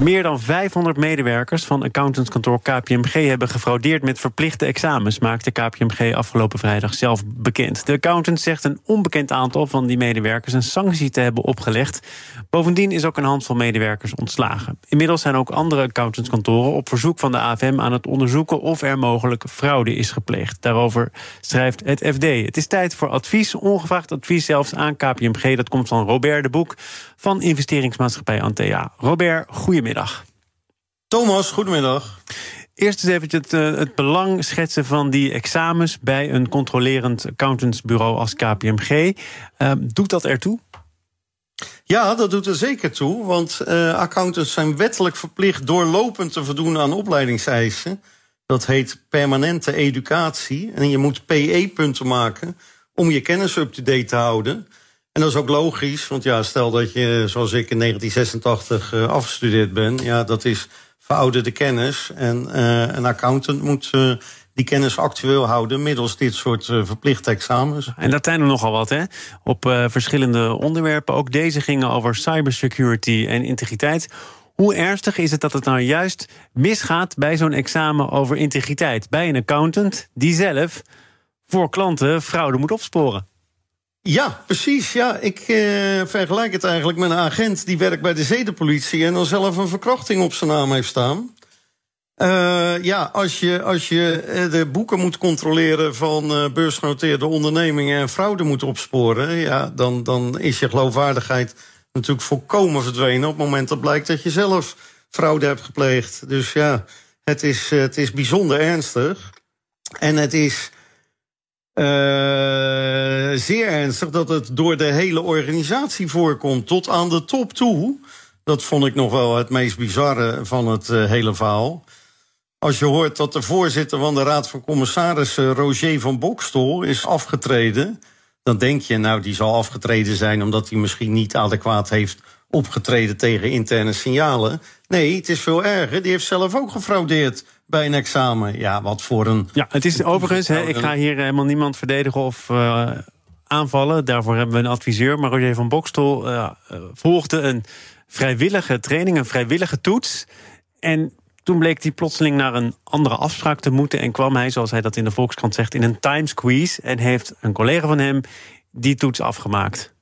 Meer dan 500 medewerkers van accountantskantoor KPMG hebben gefraudeerd met verplichte examens, maakte KPMG afgelopen vrijdag zelf bekend. De accountant zegt een onbekend aantal van die medewerkers een sanctie te hebben opgelegd. Bovendien is ook een handvol medewerkers ontslagen. Inmiddels zijn ook andere accountantskantoren op verzoek van de AFM aan het onderzoeken of er mogelijk fraude is gepleegd. Daarover schrijft het FD. Het is tijd voor advies, ongevraagd advies zelfs aan KPMG. Dat komt van Robert de Boek van investeringsmaatschappij Antea. Robert, goedemiddag. Thomas, goedemiddag. Eerst eens even het, uh, het, belang schetsen van die examens bij een controlerend accountantsbureau als KPMG. Uh, doet dat ertoe? Ja, dat doet er zeker toe. Want uh, accountants zijn wettelijk verplicht doorlopend te voldoen aan opleidingseisen. Dat heet permanente educatie. En je moet PE-punten maken om je kennis up-to-date te houden. En dat is ook logisch, want ja, stel dat je, zoals ik in 1986 uh, afgestudeerd ben, ja, dat is verouderde kennis. En uh, een accountant moet uh, die kennis actueel houden middels dit soort verplichte examens. En dat zijn er nogal wat, hè? Op verschillende onderwerpen. Ook deze gingen over cybersecurity en integriteit. Hoe ernstig is het dat het nou juist misgaat bij zo'n examen over integriteit? Bij een accountant die zelf voor klanten fraude moet opsporen. Ja, precies. Ja, ik uh, vergelijk het eigenlijk met een agent die werkt bij de zedenpolitie en dan zelf een verkrachting op zijn naam heeft staan. Uh, ja, als je, als je de boeken moet controleren van beursgenoteerde ondernemingen en fraude moet opsporen, ja, dan, dan is je geloofwaardigheid natuurlijk volkomen verdwenen op het moment dat blijkt dat je zelf fraude hebt gepleegd. Dus ja, het is, het is bijzonder ernstig. En het is uh, zeer ernstig dat het door de hele organisatie voorkomt, tot aan de top toe. Dat vond ik nog wel het meest bizarre van het uh, hele verhaal. Als je hoort dat de voorzitter van de Raad van Commissarissen, Roger van Bokstol, is afgetreden. Dan denk je, nou, die zal afgetreden zijn omdat hij misschien niet adequaat heeft opgetreden tegen interne signalen. Nee, het is veel erger. Die heeft zelf ook gefraudeerd bij een examen. Ja, wat voor een. Ja, het is overigens, hè, ik ga hier helemaal niemand verdedigen of uh, aanvallen. Daarvoor hebben we een adviseur. Maar Roger van Bokstol uh, volgde een vrijwillige training, een vrijwillige toets. En toen bleek hij plotseling naar een andere afspraak te moeten. En kwam hij, zoals hij dat in de Volkskrant zegt, in een time squeeze. En heeft een collega van hem die toets afgemaakt.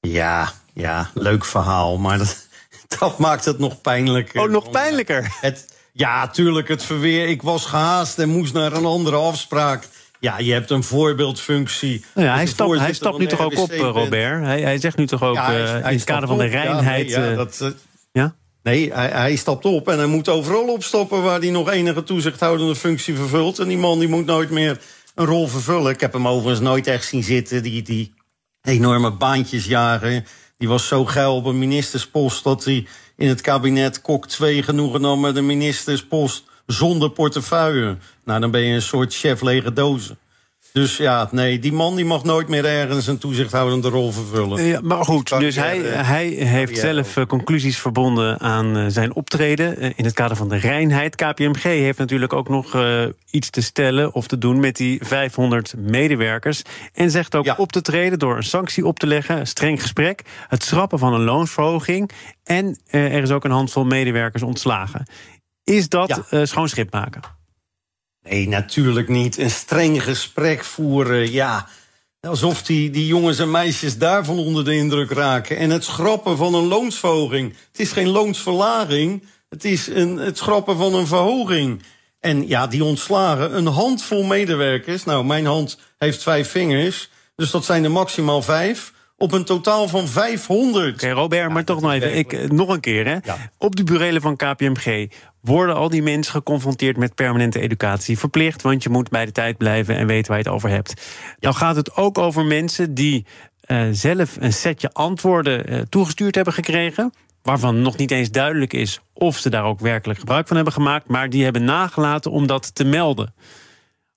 Ja, ja, leuk verhaal. Maar dat, dat maakt het nog pijnlijker. Oh, nog pijnlijker? Het, ja, tuurlijk, het verweer. Ik was gehaast en moest naar een andere afspraak. Ja, je hebt een voorbeeldfunctie. Nou ja, hij, stapt, hij stapt nu toch ook op, Robert? Hij, hij zegt nu toch ook ja, hij, hij in het kader van de reinheid. Ja, nee, ja, dat, uh, ja? Nee, hij, hij stapt op en hij moet overal opstoppen waar hij nog enige toezichthoudende functie vervult. En die man die moet nooit meer een rol vervullen. Ik heb hem overigens nooit echt zien zitten. Die, die enorme baantjes jagen. Die was zo geil op een ministerspost dat hij in het kabinet Kok 2 genoegen nam met een ministerspost zonder portefeuille. Nou, dan ben je een soort chef lege dozen. Dus ja, nee, die man die mag nooit meer ergens een toezichthoudende rol vervullen. Ja, maar goed, dus hij, hij heeft zelf uh, conclusies verbonden aan uh, zijn optreden in het kader van de reinheid. KPMG heeft natuurlijk ook nog iets te stellen of te doen met die 500 medewerkers. En zegt ook ja. op te treden door een sanctie op te leggen, een streng gesprek, het schrappen van een loonsverhoging. En er is ook een handvol medewerkers ontslagen. Is dat ja. schoon schip maken? Nee, natuurlijk niet. Een streng gesprek voeren, ja. Alsof die, die jongens en meisjes daarvan onder de indruk raken. En het schrappen van een loonsverhoging. Het is geen loonsverlaging. Het is een, het schrappen van een verhoging. En ja, die ontslagen, een handvol medewerkers. Nou, mijn hand heeft vijf vingers. Dus dat zijn er maximaal vijf. Op een totaal van 500. Oké, okay, Robert, maar toch nog even. Ik, nog een keer, hè? Ja. Op de burelen van KPMG worden al die mensen geconfronteerd met permanente educatie. Verplicht, want je moet bij de tijd blijven en weten waar je het over hebt. Ja. Dan gaat het ook over mensen die uh, zelf een setje antwoorden uh, toegestuurd hebben gekregen. waarvan nog niet eens duidelijk is of ze daar ook werkelijk gebruik van hebben gemaakt, maar die hebben nagelaten om dat te melden.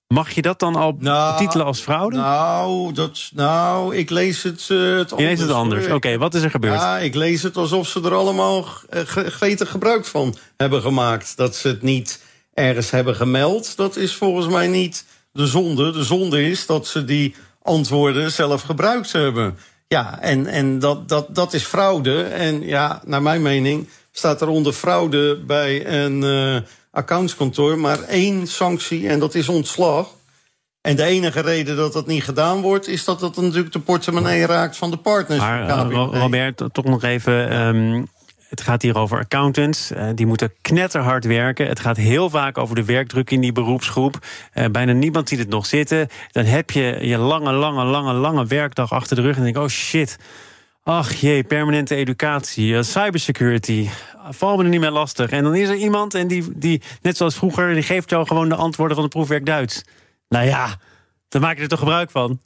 Mag je dat dan al Nou, betitelen als fraude? Nou, dat, nou ik lees het, eh, het anders. je leest het anders. Oké, wat is er gebeurd? Ja, ik lees het alsof ze er allemaal gretig gebruik van hebben gemaakt. Dat ze het niet ergens hebben gemeld, dat is volgens mij niet de zonde. De zonde is dat ze die antwoorden zelf gebruikt hebben. Ja, en, en dat, dat, dat is fraude. En ja, naar mijn mening staat er onder fraude bij een eh, accountskantoor maar één sanctie en dat is ontslag. En de enige reden dat dat niet gedaan wordt, is dat dat natuurlijk de portemonnee raakt van de partners. Maar eh, Robert, toch nog even. ehm, het gaat hier over accountants. eh, die moeten knetterhard werken. Het gaat heel vaak over de werkdruk in die beroepsgroep. Eh, bijna niemand ziet het nog zitten. Dan heb je je lange, lange, lange, lange werkdag achter de rug. En denk ik, oh shit. Ach jee, permanente educatie, eh, cybersecurity. Val me er niet meer lastig. En dan is er iemand en die, die, net zoals vroeger, die geeft jou gewoon de antwoorden van het proefwerk Duits. Nou ja, dan maak je er toch gebruik van.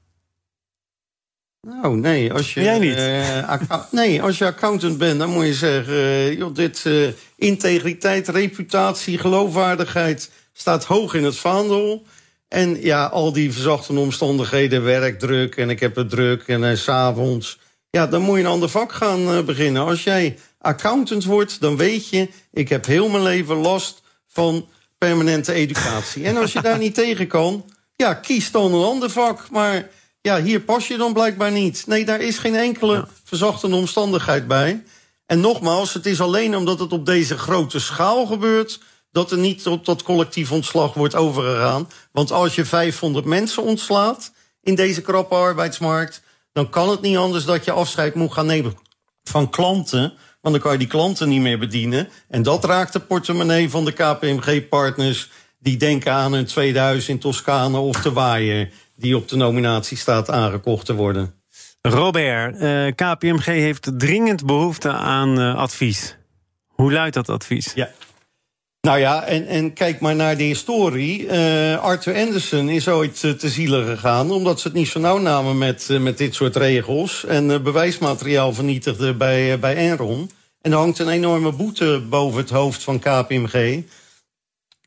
Nou, nee, als je, Jij niet? eh, nee, als je accountant bent, dan moet je zeggen: eh, joh, dit eh, integriteit, reputatie, geloofwaardigheid staat hoog in het vaandel. En ja, al die verzachtende omstandigheden, werkdruk en ik heb het druk en uh, s'avonds. Ja, dan moet je een ander vak gaan eh, beginnen. Als jij accountant wordt, dan weet je, ik heb heel mijn leven last van permanente educatie. En als je daar niet tegen kan, ja, kies dan een ander vak. Maar ja, hier pas je dan blijkbaar niet. Nee, daar is geen enkele verzachtende omstandigheid bij. En nogmaals, het is alleen omdat het op deze grote schaal gebeurt... dat er niet op dat collectief ontslag wordt overgegaan. Want als je 500 mensen ontslaat in deze krappe arbeidsmarkt... dan kan het niet anders dat je afscheid moet gaan nemen van klanten... Want dan kan je die klanten niet meer bedienen. En dat raakt de portemonnee van de KPMG-partners... die denken aan een tweede huis in Toscane of te waaien... die op de nominatie staat aangekocht te worden. Robert, eh, KPMG heeft dringend behoefte aan eh, advies. Hoe luidt dat advies? Ja. Nou ja, en, en kijk maar naar de historie. Eh, Arthur Anderson is ooit eh, te zielen gegaan... omdat ze het niet zo nauw namen met, eh, met dit soort regels... en bewijsmateriaal vernietigden bij, bij Enron. En er hangt een enorme boete boven het hoofd van KPMG.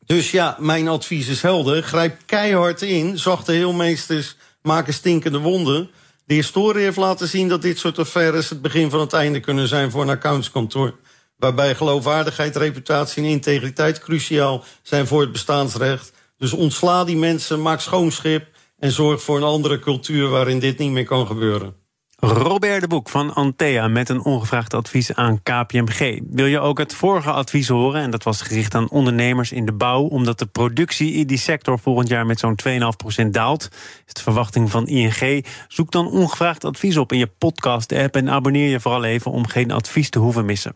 Dus ja, mijn advies is helder. Grijp keihard in. Zachte heelmeesters maken stinkende wonden. De historie heeft laten zien dat dit soort affaires... het begin van het einde kunnen zijn voor een accountskantoor waarbij geloofwaardigheid, reputatie en integriteit cruciaal zijn voor het bestaansrecht. Dus ontsla die mensen, maak schoon schip en zorg voor een andere cultuur waarin dit niet meer kan gebeuren. Robert de Boek van Antea met een ongevraagd advies aan KPMG. Wil je ook het vorige advies horen? En dat was gericht aan ondernemers in de bouw. Omdat de productie in die sector volgend jaar met zo'n 2,5% daalt. Is de verwachting van ING. Zoek dan ongevraagd advies op in je podcast-app. En abonneer je vooral even om geen advies te hoeven missen.